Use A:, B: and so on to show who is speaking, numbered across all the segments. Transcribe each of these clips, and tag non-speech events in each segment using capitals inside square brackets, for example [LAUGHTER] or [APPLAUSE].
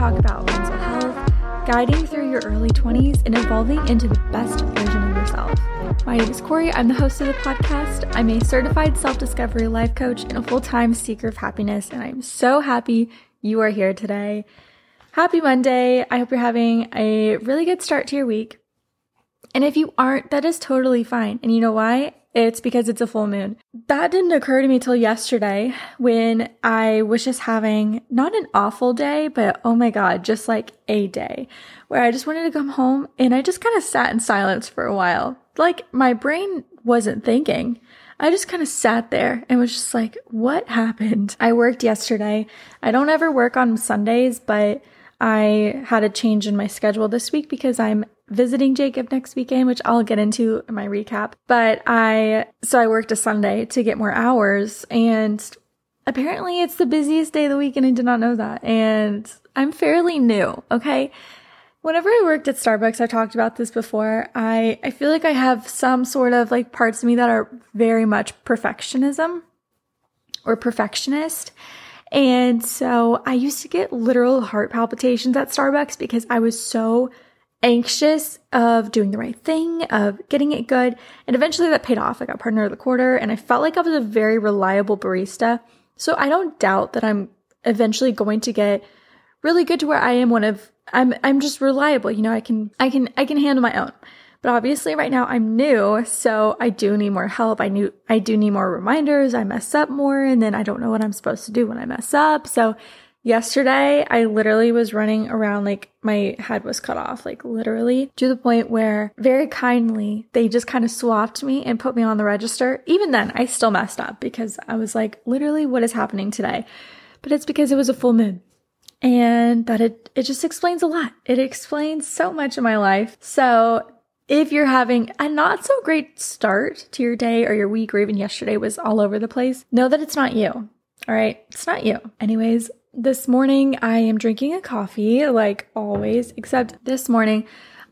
A: talk about mental health, guiding through your early 20s, and evolving into the best version of yourself. My name is Cori. I'm the host of the podcast. I'm a certified self discovery life coach and a full time seeker of happiness, and I'm so happy you are here today. Happy Monday. I hope you're having a really good start to your week. And if you aren't, that is totally fine. And you know why? It's because it's a full moon. That didn't occur to me till yesterday when I was just having not an awful day, but oh my God, just like a day where I just wanted to come home and I just kind of sat in silence for a while. Like my brain wasn't thinking. I just kind of sat there and was just like, what happened? I worked yesterday. I don't ever work on Sundays, but I had a change in my schedule this week because I'm visiting Jacob next weekend, which I'll get into in my recap. But I, so I worked a Sunday to get more hours and apparently it's the busiest day of the week and I did not know that. And I'm fairly new. Okay. Whenever I worked at Starbucks, I talked about this before. I, I feel like I have some sort of like parts of me that are very much perfectionism or perfectionist. And so I used to get literal heart palpitations at Starbucks because I was so anxious of doing the right thing, of getting it good. And eventually that paid off. I got partner of the quarter and I felt like I was a very reliable barista. So I don't doubt that I'm eventually going to get really good to where I am one of I'm I'm just reliable. You know, I can I can I can handle my own. But obviously right now I'm new, so I do need more help. I knew I do need more reminders. I mess up more and then I don't know what I'm supposed to do when I mess up. So Yesterday, I literally was running around like my head was cut off, like literally to the point where very kindly they just kind of swapped me and put me on the register. Even then, I still messed up because I was like, literally, what is happening today? But it's because it was a full moon and that it, it just explains a lot. It explains so much in my life. So if you're having a not so great start to your day or your week or even yesterday was all over the place, know that it's not you. All right. It's not you. Anyways, this morning I am drinking a coffee like always, except this morning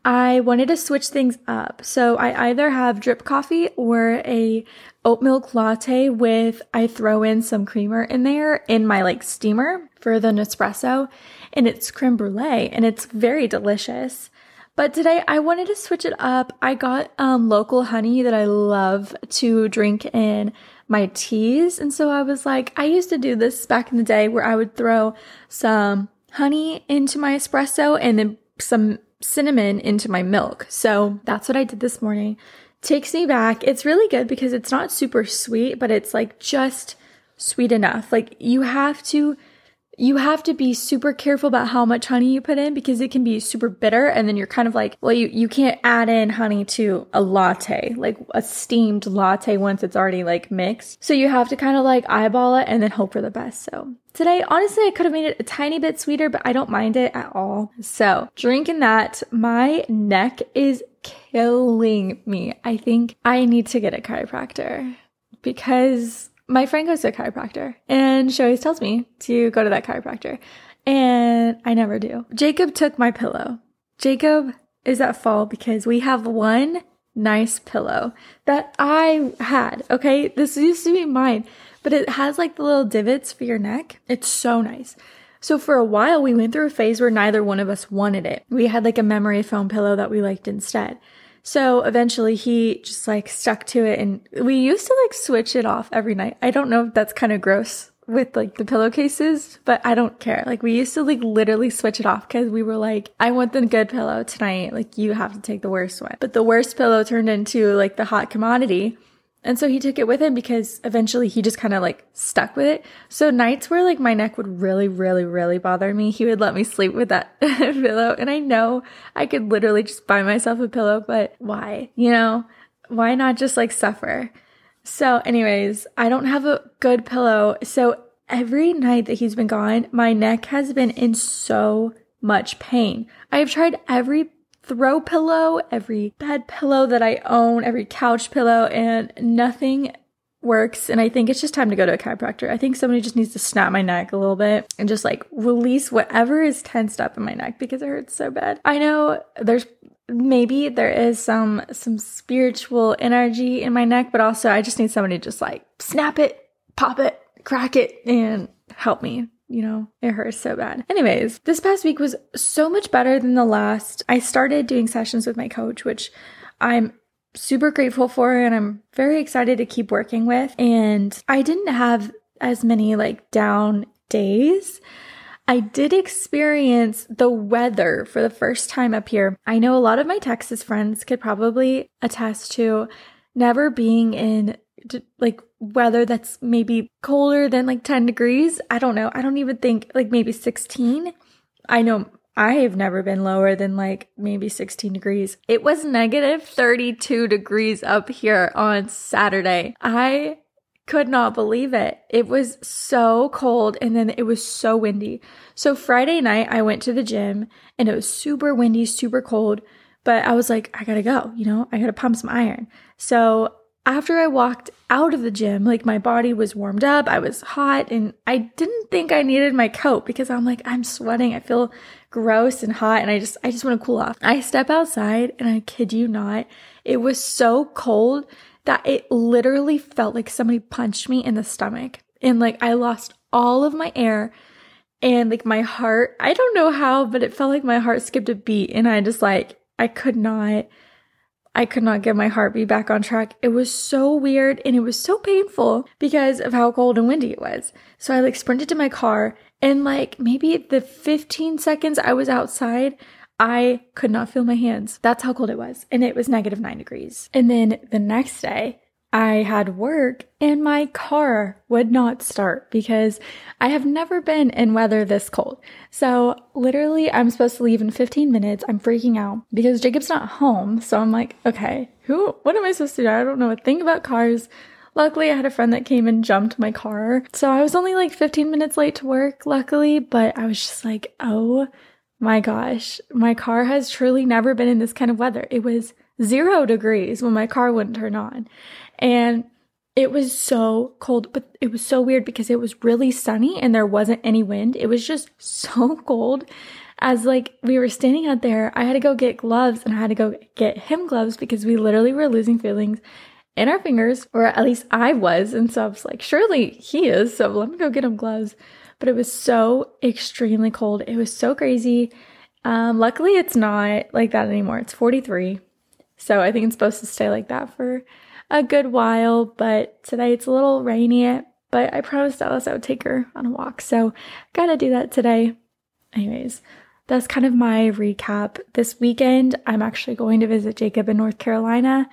A: I wanted to switch things up. So I either have drip coffee or a oat milk latte with I throw in some creamer in there in my like steamer for the Nespresso and it's creme brulee and it's very delicious. But today I wanted to switch it up. I got um, local honey that I love to drink in my teas. And so I was like, I used to do this back in the day where I would throw some honey into my espresso and then some cinnamon into my milk. So that's what I did this morning. Takes me back. It's really good because it's not super sweet, but it's like just sweet enough. Like you have to you have to be super careful about how much honey you put in because it can be super bitter and then you're kind of like, well, you, you can't add in honey to a latte, like a steamed latte once it's already like mixed. So you have to kind of like eyeball it and then hope for the best. So today, honestly, I could have made it a tiny bit sweeter, but I don't mind it at all. So drinking that, my neck is killing me. I think I need to get a chiropractor because my friend goes to a chiropractor and she always tells me to go to that chiropractor. And I never do. Jacob took my pillow. Jacob is at fault because we have one nice pillow that I had. Okay. This used to be mine, but it has like the little divots for your neck. It's so nice. So for a while, we went through a phase where neither one of us wanted it. We had like a memory foam pillow that we liked instead. So eventually he just like stuck to it and we used to like switch it off every night. I don't know if that's kind of gross with like the pillowcases, but I don't care. Like we used to like literally switch it off because we were like, I want the good pillow tonight. Like you have to take the worst one. But the worst pillow turned into like the hot commodity. And so he took it with him because eventually he just kind of like stuck with it. So nights where like my neck would really, really, really bother me, he would let me sleep with that [LAUGHS] pillow. And I know I could literally just buy myself a pillow, but why? You know, why not just like suffer? So anyways, I don't have a good pillow. So every night that he's been gone, my neck has been in so much pain. I have tried every throw pillow, every bed pillow that I own, every couch pillow, and nothing works. And I think it's just time to go to a chiropractor. I think somebody just needs to snap my neck a little bit and just like release whatever is tensed up in my neck because it hurts so bad. I know there's maybe there is some some spiritual energy in my neck, but also I just need somebody to just like snap it, pop it, crack it, and help me you know, it hurts so bad. Anyways, this past week was so much better than the last. I started doing sessions with my coach, which I'm super grateful for and I'm very excited to keep working with. And I didn't have as many like down days. I did experience the weather for the first time up here. I know a lot of my Texas friends could probably attest to never being in like weather that's maybe colder than like 10 degrees. I don't know. I don't even think like maybe 16. I know I have never been lower than like maybe 16 degrees. It was negative 32 degrees up here on Saturday. I could not believe it. It was so cold and then it was so windy. So Friday night I went to the gym and it was super windy, super cold, but I was like I got to go, you know? I got to pump some iron. So after I walked out of the gym, like my body was warmed up, I was hot, and I didn't think I needed my coat because I'm like, I'm sweating, I feel gross and hot, and I just, I just want to cool off. I step outside, and I kid you not, it was so cold that it literally felt like somebody punched me in the stomach. And like I lost all of my air and like my heart, I don't know how, but it felt like my heart skipped a beat and I just like, I could not I could not get my heartbeat back on track. It was so weird and it was so painful because of how cold and windy it was. So I like sprinted to my car and like maybe the 15 seconds I was outside, I could not feel my hands. That's how cold it was. And it was negative nine degrees. And then the next day, I had work and my car would not start because I have never been in weather this cold. So literally I'm supposed to leave in 15 minutes. I'm freaking out because Jacob's not home. So I'm like, okay, who, what am I supposed to do? I don't know a thing about cars. Luckily, I had a friend that came and jumped my car. So I was only like 15 minutes late to work, luckily, but I was just like, oh my gosh, my car has truly never been in this kind of weather. It was zero degrees when my car wouldn't turn on. And it was so cold, but it was so weird because it was really sunny and there wasn't any wind. It was just [LAUGHS] so cold. As like we were standing out there, I had to go get gloves and I had to go get him gloves because we literally were losing feelings in our fingers, or at least I was. And so I was like, surely he is. So let me go get him gloves. But it was so extremely cold. It was so crazy. Um, luckily, it's not like that anymore. It's 43. So I think it's supposed to stay like that for a good while, but today it's a little rainy. But I promised Alice I would take her on a walk, so gotta do that today. Anyways, that's kind of my recap. This weekend, I'm actually going to visit Jacob in North Carolina,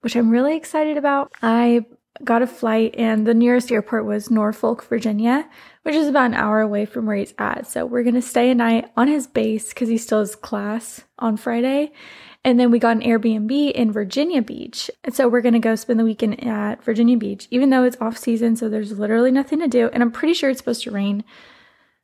A: which I'm really excited about. I got a flight, and the nearest airport was Norfolk, Virginia, which is about an hour away from where he's at. So we're gonna stay a night on his base because he still has class on Friday. And then we got an Airbnb in Virginia Beach. And so we're to go spend the weekend at Virginia Beach, even though it's off season. So there's literally nothing to do. And I'm pretty sure it's supposed to rain.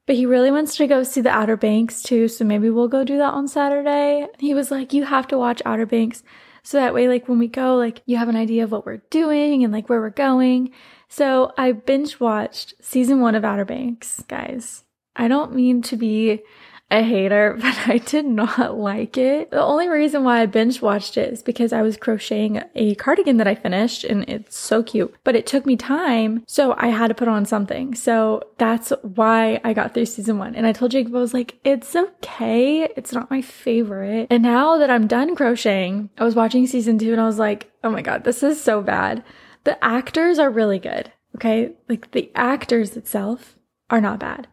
A: But he really wants to go see the Outer Banks too. So maybe we'll go do that on Saturday. He was like, you have to watch Outer Banks. So that way, like when we go, like you have an idea of what we're doing and like where we're going. So I binge watched season one of Outer Banks, guys. I don't mean to be a hater, [LAUGHS] but I did not like it. The only reason why I binge watched it is because I was crocheting a cardigan that I finished and it's so cute, but it took me time. So I had to put on something. So that's why I got through season one. And I told Jacob, I was like, it's okay. It's not my favorite. And now that I'm done crocheting, I was watching season two and I was like, oh my God, this is so bad. The actors are really good. Okay. Like the actors itself are not bad,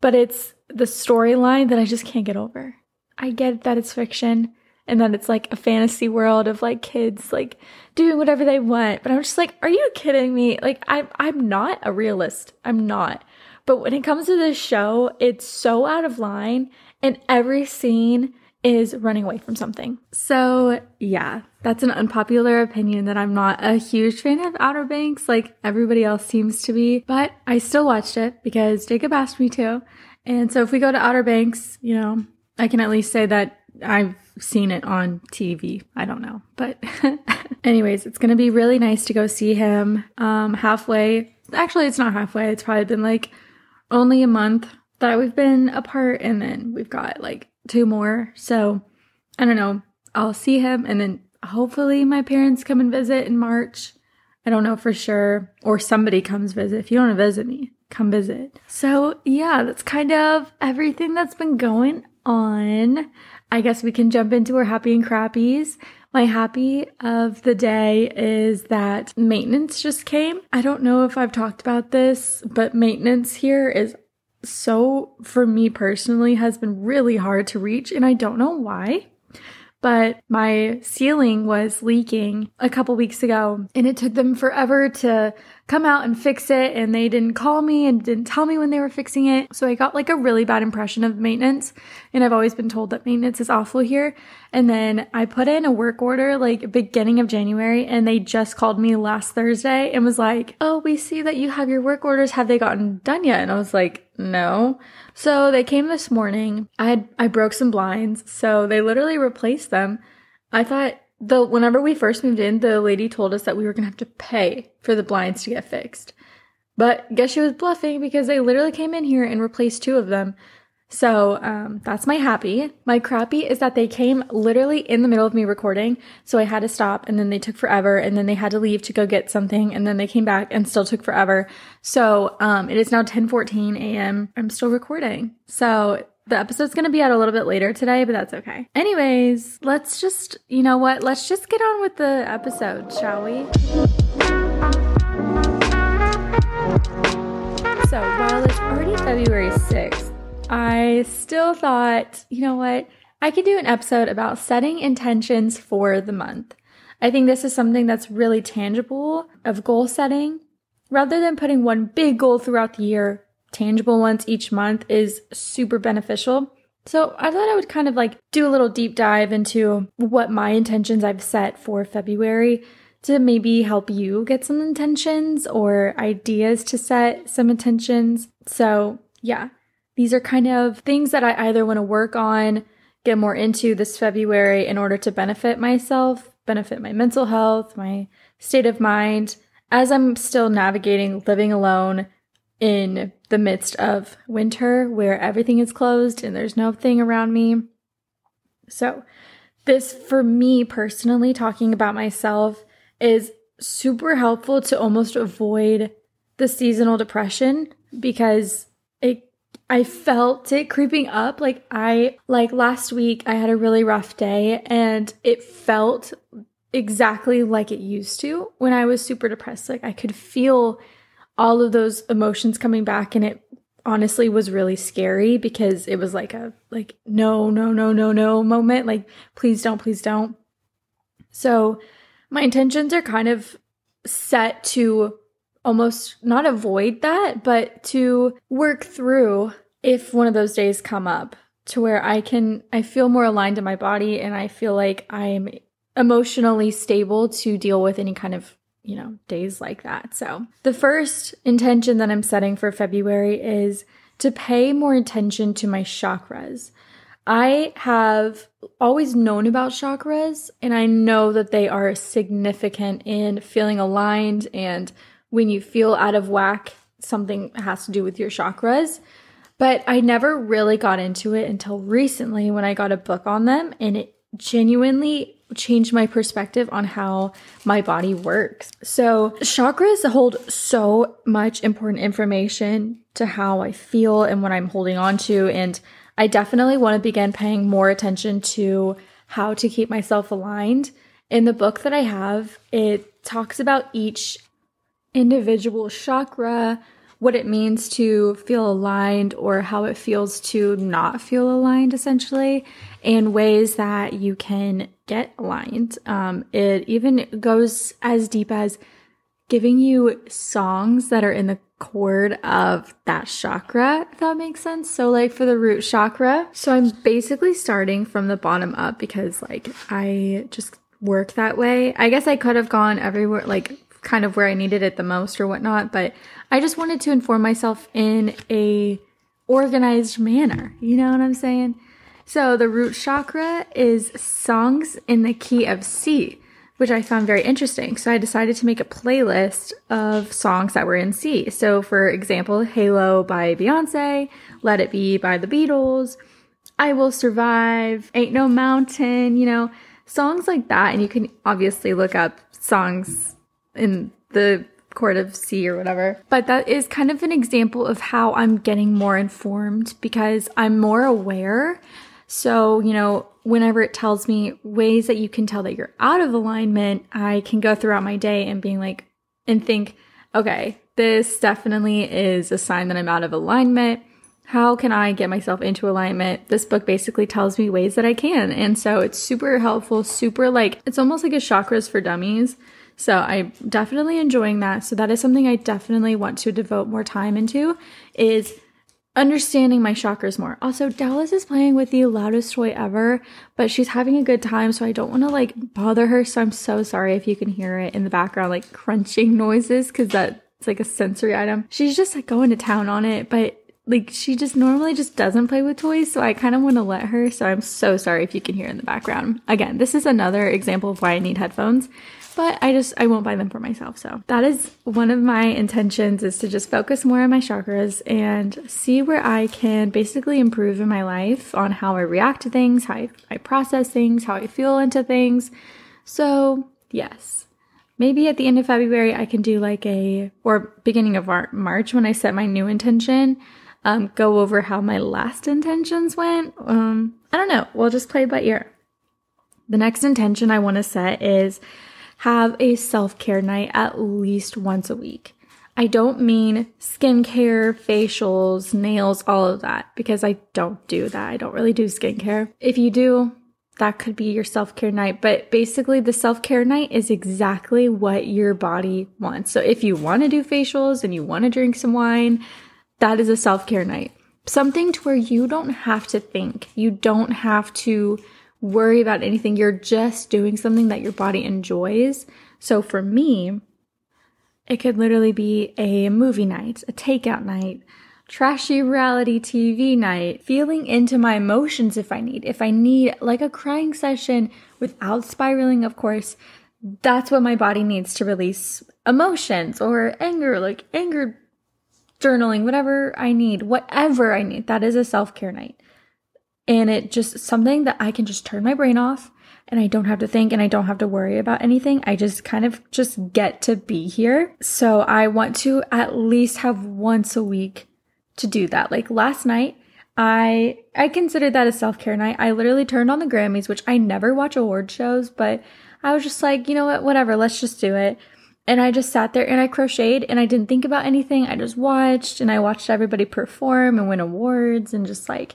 A: but it's the storyline that I just can't get over. I get that it's fiction and that it's like a fantasy world of like kids like doing whatever they want, but I'm just like, are you kidding me? Like I'm I'm not a realist. I'm not. But when it comes to this show, it's so out of line and every scene is running away from something. So, yeah, that's an unpopular opinion that I'm not a huge fan of Outer Banks like everybody else seems to be, but I still watched it because Jacob asked me to. And so if we go to Outer Banks, you know, I can at least say that I've seen it on TV. I don't know. But [LAUGHS] anyways, it's going to be really nice to go see him um halfway. Actually, it's not halfway. It's probably been like only a month that we've been apart and then we've got like two more. So, I don't know. I'll see him and then hopefully my parents come and visit in March. I don't know for sure or somebody comes visit. If you want to visit me, come visit. So, yeah, that's kind of everything that's been going on. I guess we can jump into our happy and crappies. My happy of the day is that maintenance just came. I don't know if I've talked about this, but maintenance here is so, for me personally, has been really hard to reach, and I don't know why but my ceiling was leaking a couple weeks ago and it took them forever to come out and fix it and they didn't call me and didn't tell me when they were fixing it. So I got like a really bad impression of maintenance and I've always been told that maintenance is awful here. And then I put in a work order like beginning of January and they just called me last Thursday and was like, "Oh, we see that you have your work orders. Have they gotten done yet?" And I was like, "No." So they came this morning. I had I broke some blinds, so they literally replaced them. I thought the whenever we first moved in, the lady told us that we were gonna have to pay for the blinds to get fixed. But guess she was bluffing because they literally came in here and replaced two of them. So um, that's my happy. My crappy is that they came literally in the middle of me recording. So I had to stop and then they took forever and then they had to leave to go get something and then they came back and still took forever. So um, it is now 10:14 a.m. I'm still recording. So the episode's going to be out a little bit later today, but that's okay. Anyways, let's just, you know what? Let's just get on with the episode, shall we? So, while it's already February 6th, I still thought, you know what? I could do an episode about setting intentions for the month. I think this is something that's really tangible of goal setting. Rather than putting one big goal throughout the year, tangible ones each month is super beneficial. So I thought I would kind of like do a little deep dive into what my intentions I've set for February to maybe help you get some intentions or ideas to set some intentions. So yeah, these are kind of things that I either want to work on, get more into this February in order to benefit myself, benefit my mental health, my state of mind, as I'm still navigating living alone in the midst of winter where everything is closed and there's no thing around me. So, this for me personally, talking about myself, is super helpful to almost avoid the seasonal depression because I felt it creeping up. Like I like last week I had a really rough day and it felt exactly like it used to when I was super depressed. Like I could feel all of those emotions coming back and it honestly was really scary because it was like a like no no no no no moment. Like please don't please don't. So my intentions are kind of set to almost not avoid that but to work through if one of those days come up to where I can I feel more aligned in my body and I feel like I'm emotionally stable to deal with any kind of you know, days like that. So, the first intention that I'm setting for February is to pay more attention to my chakras. I have always known about chakras and I know that they are significant in feeling aligned and when you feel out of whack, something has to do with your chakras. But I never really got into it until recently when I got a book on them and it genuinely changed my perspective on how my body works. So, chakras hold so much important information to how I feel and what I'm holding on to. And I definitely want to begin paying more attention to how to keep myself aligned. In the book that I have, it talks about each individual chakra, what it means to feel aligned or how it feels to not feel aligned, essentially, and ways that you can get aligned. Um, it even goes as deep as giving you songs that are in the chord of that chakra, if that makes sense. So, like for the root chakra, so I'm basically starting from the bottom up because, like, I just work that way. I guess I could have gone everywhere, like, kind of where I needed it the most or whatnot, but I just wanted to inform myself in a organized manner. You know what I'm saying? So the root chakra is songs in the key of C, which I found very interesting. So I decided to make a playlist of songs that were in C. So for example, Halo by Beyonce, Let It Be by the Beatles, I Will Survive, Ain't No Mountain, you know, songs like that. And you can obviously look up songs in the chord of C or whatever. But that is kind of an example of how I'm getting more informed because I'm more aware. So, you know, whenever it tells me ways that you can tell that you're out of alignment, I can go throughout my day and being like, and think, okay, this definitely is a sign that I'm out of alignment. How can I get myself into alignment? This book basically tells me ways that I can. And so it's super helpful, super like, it's almost like a chakras for dummies. So I'm definitely enjoying that. So that is something I definitely want to devote more time into is understanding my chakras more. Also, Dallas is playing with the loudest toy ever, but she's having a good time, so I don't want to like bother her. So I'm so sorry if you can hear it in the background, like crunching [LAUGHS] noises, because that's like a sensory item. She's just like going to town on it, but like she just normally just doesn't play with toys, so I kind of want to let her. So I'm so sorry if you can hear in the background. Again, this is another example of why I need headphones but I just I won't buy them for myself. So that is one of my intentions is to just focus more on my chakras and see where I can basically improve in my life on how I react to things, how I, I process things, how I feel into things. So yes. Maybe at the end of February, I can do like a, or beginning of March when I set my new intention, um, go over how my last intentions went. Um, I don't know. We'll just play by ear. The next intention I want to set is have a self care night at least once a week. I don't mean skincare, facials, nails, all of that, because I don't do that. I don't really do skincare. If you do, that could be your self care night. But basically, the self care night is exactly what your body wants. So if you want to do facials and you want to drink some wine, that is a self care night. Something to where you don't have to think, you don't have to worry about anything. You're just doing something that your body enjoys. So for me, it could literally be a movie night, a takeout night, trashy reality TV night, feeling into my emotions if I need. If I need like a crying session without spiraling, of course, that's what my body needs to release emotions or anger, like anger journaling, whatever I need, whatever I need. That is a self care night. And it just something that I can just turn my brain off and I don't have to think and I don't have to worry about anything. I just kind of just get to be here. So I want to at least have once a week to do that. Like last night, I I considered that a self-care night. I literally turned on the Grammys, which I never watch award shows, but I was just like, you know what, whatever, let's just do it. And I just sat there and I crocheted and I didn't think about anything. I just watched and I watched everybody perform and win awards and just like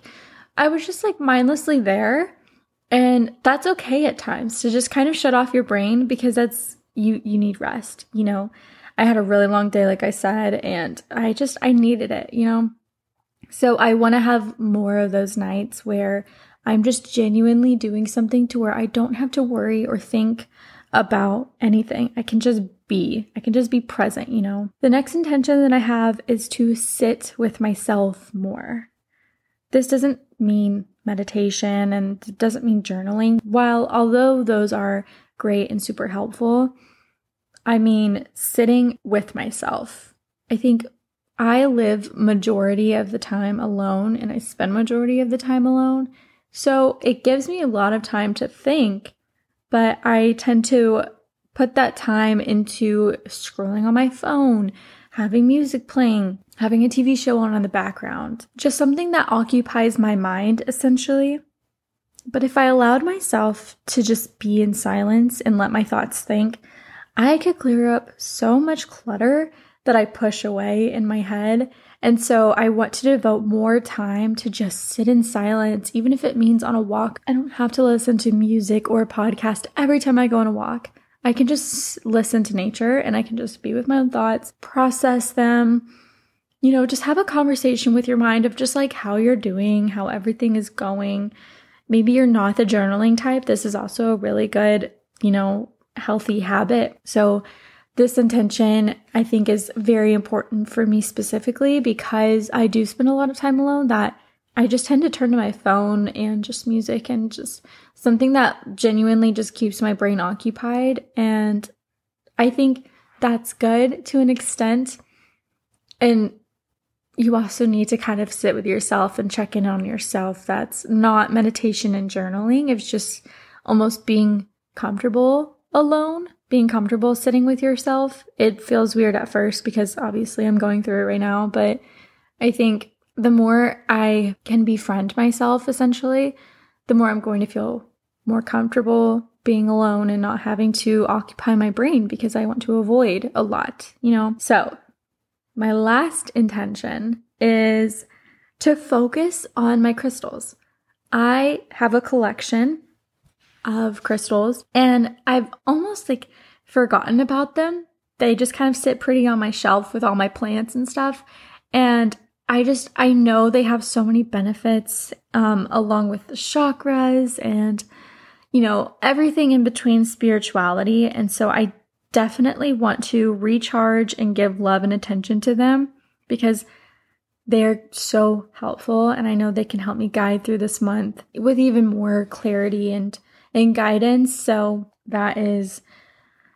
A: I was just like mindlessly there. And that's okay at times to just kind of shut off your brain because that's you you need rest, you know. I had a really long day like I said and I just I needed it, you know. So I want to have more of those nights where I'm just genuinely doing something to where I don't have to worry or think about anything. I can just be. I can just be present, you know. The next intention that I have is to sit with myself more. This doesn't mean meditation and it doesn't mean journaling. While although those are great and super helpful, I mean sitting with myself. I think I live majority of the time alone and I spend majority of the time alone. So it gives me a lot of time to think, but I tend to put that time into scrolling on my phone, having music playing, having a TV show on in the background, just something that occupies my mind essentially. But if I allowed myself to just be in silence and let my thoughts think, I could clear up so much clutter that I push away in my head. And so I want to devote more time to just sit in silence, even if it means on a walk. I don't have to listen to music or a podcast every time I go on a walk. I can just listen to nature and I can just be with my own thoughts, process them, you know, just have a conversation with your mind of just like how you're doing, how everything is going. Maybe you're not the journaling type. This is also a really good, you know, healthy habit. So, this intention I think is very important for me specifically because I do spend a lot of time alone that I just tend to turn to my phone and just music and just something that genuinely just keeps my brain occupied. And I think that's good to an extent. And you also need to kind of sit with yourself and check in on yourself. That's not meditation and journaling. It's just almost being comfortable alone being comfortable sitting with yourself. It feels weird at first because obviously I'm going through it right now, but I think the more I can befriend myself, essentially, the more I'm going to feel more comfortable being alone and not having to occupy my brain because I want to avoid a lot, you know? So, my last intention is to focus on my crystals. I have a collection of crystals and I've almost like forgotten about them. They just kind of sit pretty on my shelf with all my plants and stuff. And I just, I know they have so many benefits, um, along with the chakras and, you know, everything in between spirituality. And so I definitely want to recharge and give love and attention to them because they're so helpful. And I know they can help me guide through this month with even more clarity and, and guidance. So that is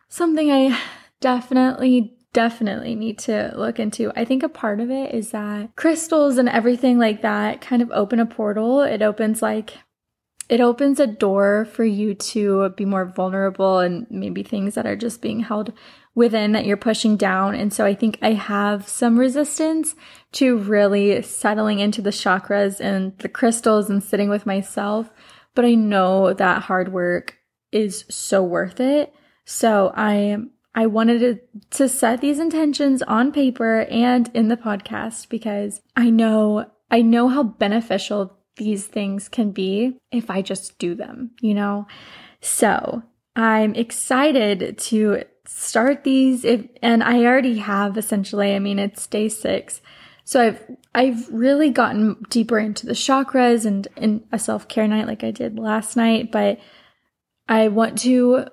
A: something I definitely definitely need to look into. I think a part of it is that crystals and everything like that kind of open a portal. It opens like it opens a door for you to be more vulnerable and maybe things that are just being held within that you're pushing down. And so I think I have some resistance to really settling into the chakras and the crystals and sitting with myself. But I know that hard work is so worth it. So I I wanted to, to set these intentions on paper and in the podcast because I know, I know how beneficial these things can be if I just do them, you know? So I'm excited to start these if, and I already have essentially, I mean, it's day six. So I've, I've really gotten deeper into the chakras and in a self care night like I did last night, but I want to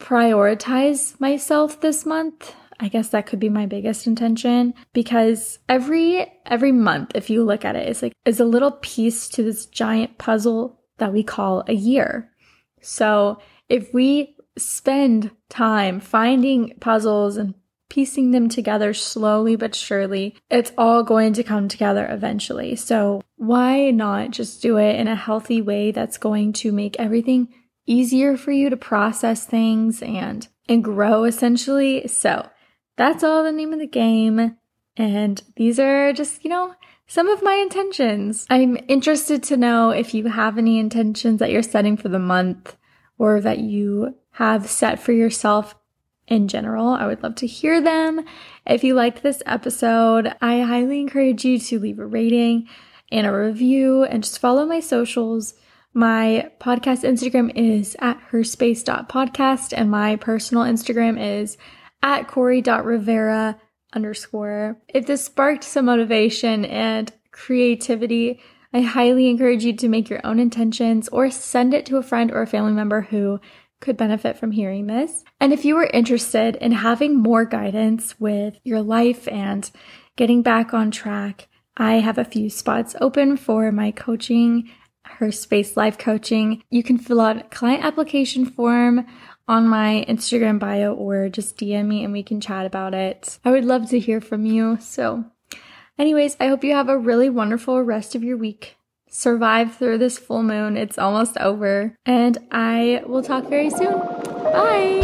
A: prioritize myself this month. I guess that could be my biggest intention because every every month if you look at it it's like is a little piece to this giant puzzle that we call a year. So, if we spend time finding puzzles and piecing them together slowly but surely, it's all going to come together eventually. So, why not just do it in a healthy way that's going to make everything easier for you to process things and and grow essentially. So that's all the name of the game. And these are just, you know, some of my intentions. I'm interested to know if you have any intentions that you're setting for the month or that you have set for yourself in general. I would love to hear them. If you liked this episode, I highly encourage you to leave a rating and a review and just follow my socials. My podcast Instagram is at herspace.podcast and my personal Instagram is at cori.rivera underscore. If this sparked some motivation and creativity, I highly encourage you to make your own intentions or send it to a friend or a family member who could benefit from hearing this. And if you are interested in having more guidance with your life and getting back on track, I have a few spots open for my coaching her space life coaching. You can fill out a client application form on my Instagram bio or just DM me and we can chat about it. I would love to hear from you. So, anyways, I hope you have a really wonderful rest of your week. Survive through this full moon. It's almost over. And I will talk very soon. Bye.